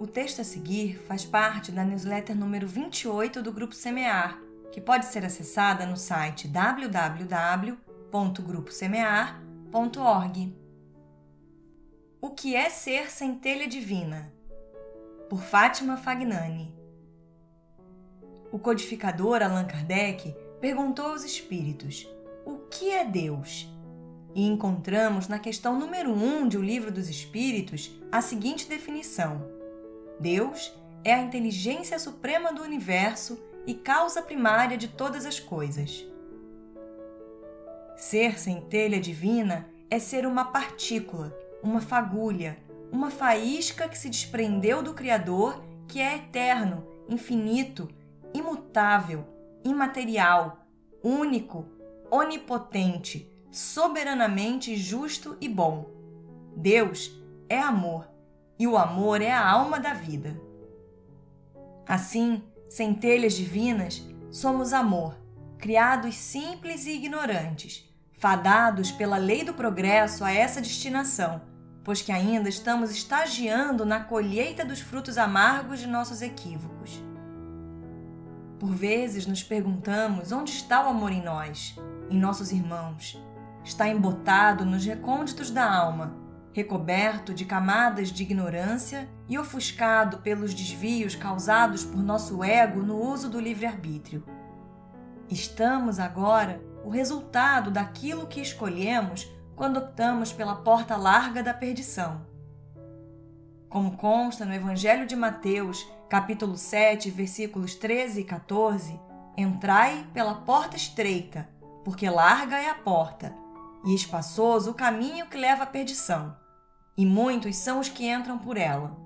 O texto a seguir faz parte da newsletter número 28 do Grupo Semear, que pode ser acessada no site www.gruposemear.org. O que é ser centelha divina? Por Fátima Fagnani. O codificador Allan Kardec perguntou aos espíritos: O que é Deus? E encontramos na questão número 1 um de O Livro dos Espíritos a seguinte definição Deus é a inteligência suprema do universo e causa primária de todas as coisas. Ser centelha divina é ser uma partícula, uma fagulha, uma faísca que se desprendeu do Criador, que é eterno, infinito, imutável, imaterial, único, onipotente, soberanamente justo e bom. Deus é amor e o amor é a alma da vida. Assim, centelhas divinas, somos amor, criados simples e ignorantes, fadados pela lei do progresso a essa destinação, pois que ainda estamos estagiando na colheita dos frutos amargos de nossos equívocos. Por vezes nos perguntamos onde está o amor em nós, em nossos irmãos. Está embotado nos recônditos da alma recoberto de camadas de ignorância e ofuscado pelos desvios causados por nosso ego no uso do livre-arbítrio. Estamos agora o resultado daquilo que escolhemos quando optamos pela porta larga da perdição. Como consta no Evangelho de Mateus, capítulo 7, versículos 13 e 14, entrai pela porta estreita, porque larga é a porta, e espaçoso o caminho que leva à perdição e muitos são os que entram por ela.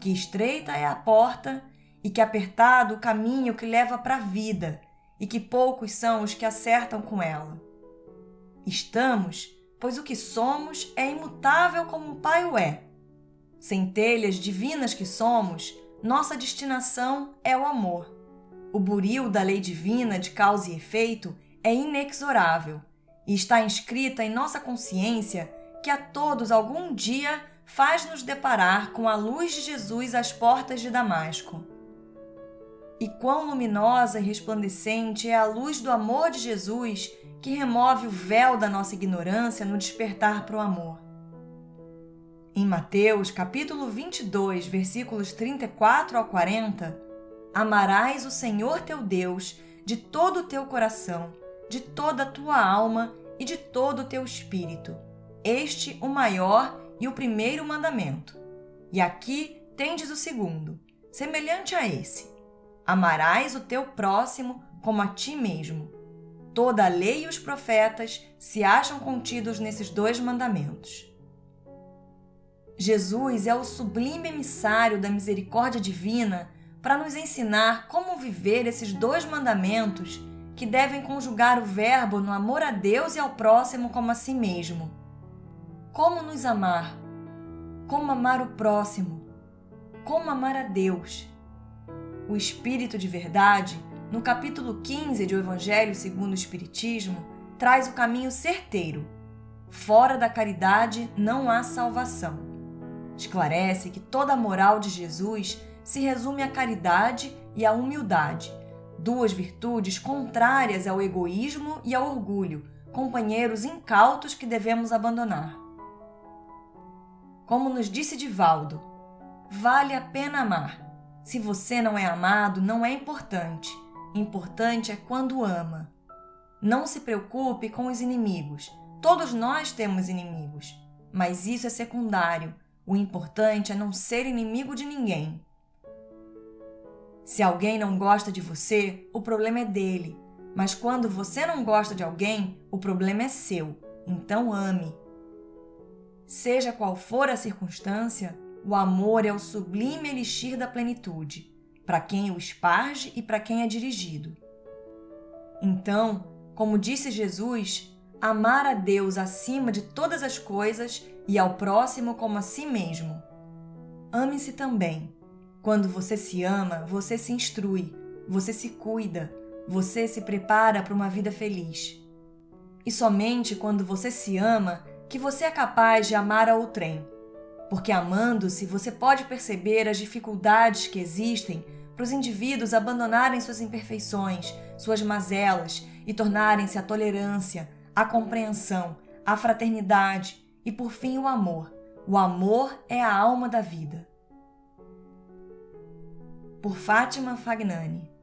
Que estreita é a porta e que apertado o caminho que leva para a vida, e que poucos são os que acertam com ela. Estamos, pois o que somos é imutável como o Pai o é. Centelhas divinas que somos, nossa destinação é o amor. O buril da lei divina de causa e efeito é inexorável e está inscrita em nossa consciência que a todos algum dia faz nos deparar com a luz de Jesus às portas de Damasco. E quão luminosa e resplandecente é a luz do amor de Jesus que remove o véu da nossa ignorância no despertar para o amor. Em Mateus, capítulo 22, versículos 34 ao 40, amarás o Senhor teu Deus de todo o teu coração, de toda a tua alma e de todo o teu espírito este o maior e o primeiro mandamento. E aqui tendes o segundo, semelhante a esse: Amarás o teu próximo como a ti mesmo. Toda a lei e os profetas se acham contidos nesses dois mandamentos. Jesus é o sublime emissário da misericórdia divina para nos ensinar como viver esses dois mandamentos que devem conjugar o verbo no amor a Deus e ao próximo como a si mesmo como nos amar, como amar o próximo, como amar a Deus. O Espírito de Verdade, no capítulo 15 do Evangelho segundo o Espiritismo, traz o caminho certeiro. Fora da caridade não há salvação. Esclarece que toda a moral de Jesus se resume à caridade e à humildade, duas virtudes contrárias ao egoísmo e ao orgulho, companheiros incautos que devemos abandonar. Como nos disse Divaldo, vale a pena amar. Se você não é amado, não é importante. Importante é quando ama. Não se preocupe com os inimigos. Todos nós temos inimigos. Mas isso é secundário. O importante é não ser inimigo de ninguém. Se alguém não gosta de você, o problema é dele. Mas quando você não gosta de alguém, o problema é seu. Então ame. Seja qual for a circunstância, o amor é o sublime elixir da plenitude, para quem o esparge e para quem é dirigido. Então, como disse Jesus, amar a Deus acima de todas as coisas e ao próximo como a si mesmo. Ame-se também. Quando você se ama, você se instrui, você se cuida, você se prepara para uma vida feliz. E somente quando você se ama que você é capaz de amar a outrem. Porque amando-se, você pode perceber as dificuldades que existem para os indivíduos abandonarem suas imperfeições, suas mazelas e tornarem-se a tolerância, a compreensão, a fraternidade e, por fim, o amor. O amor é a alma da vida. Por Fátima Fagnani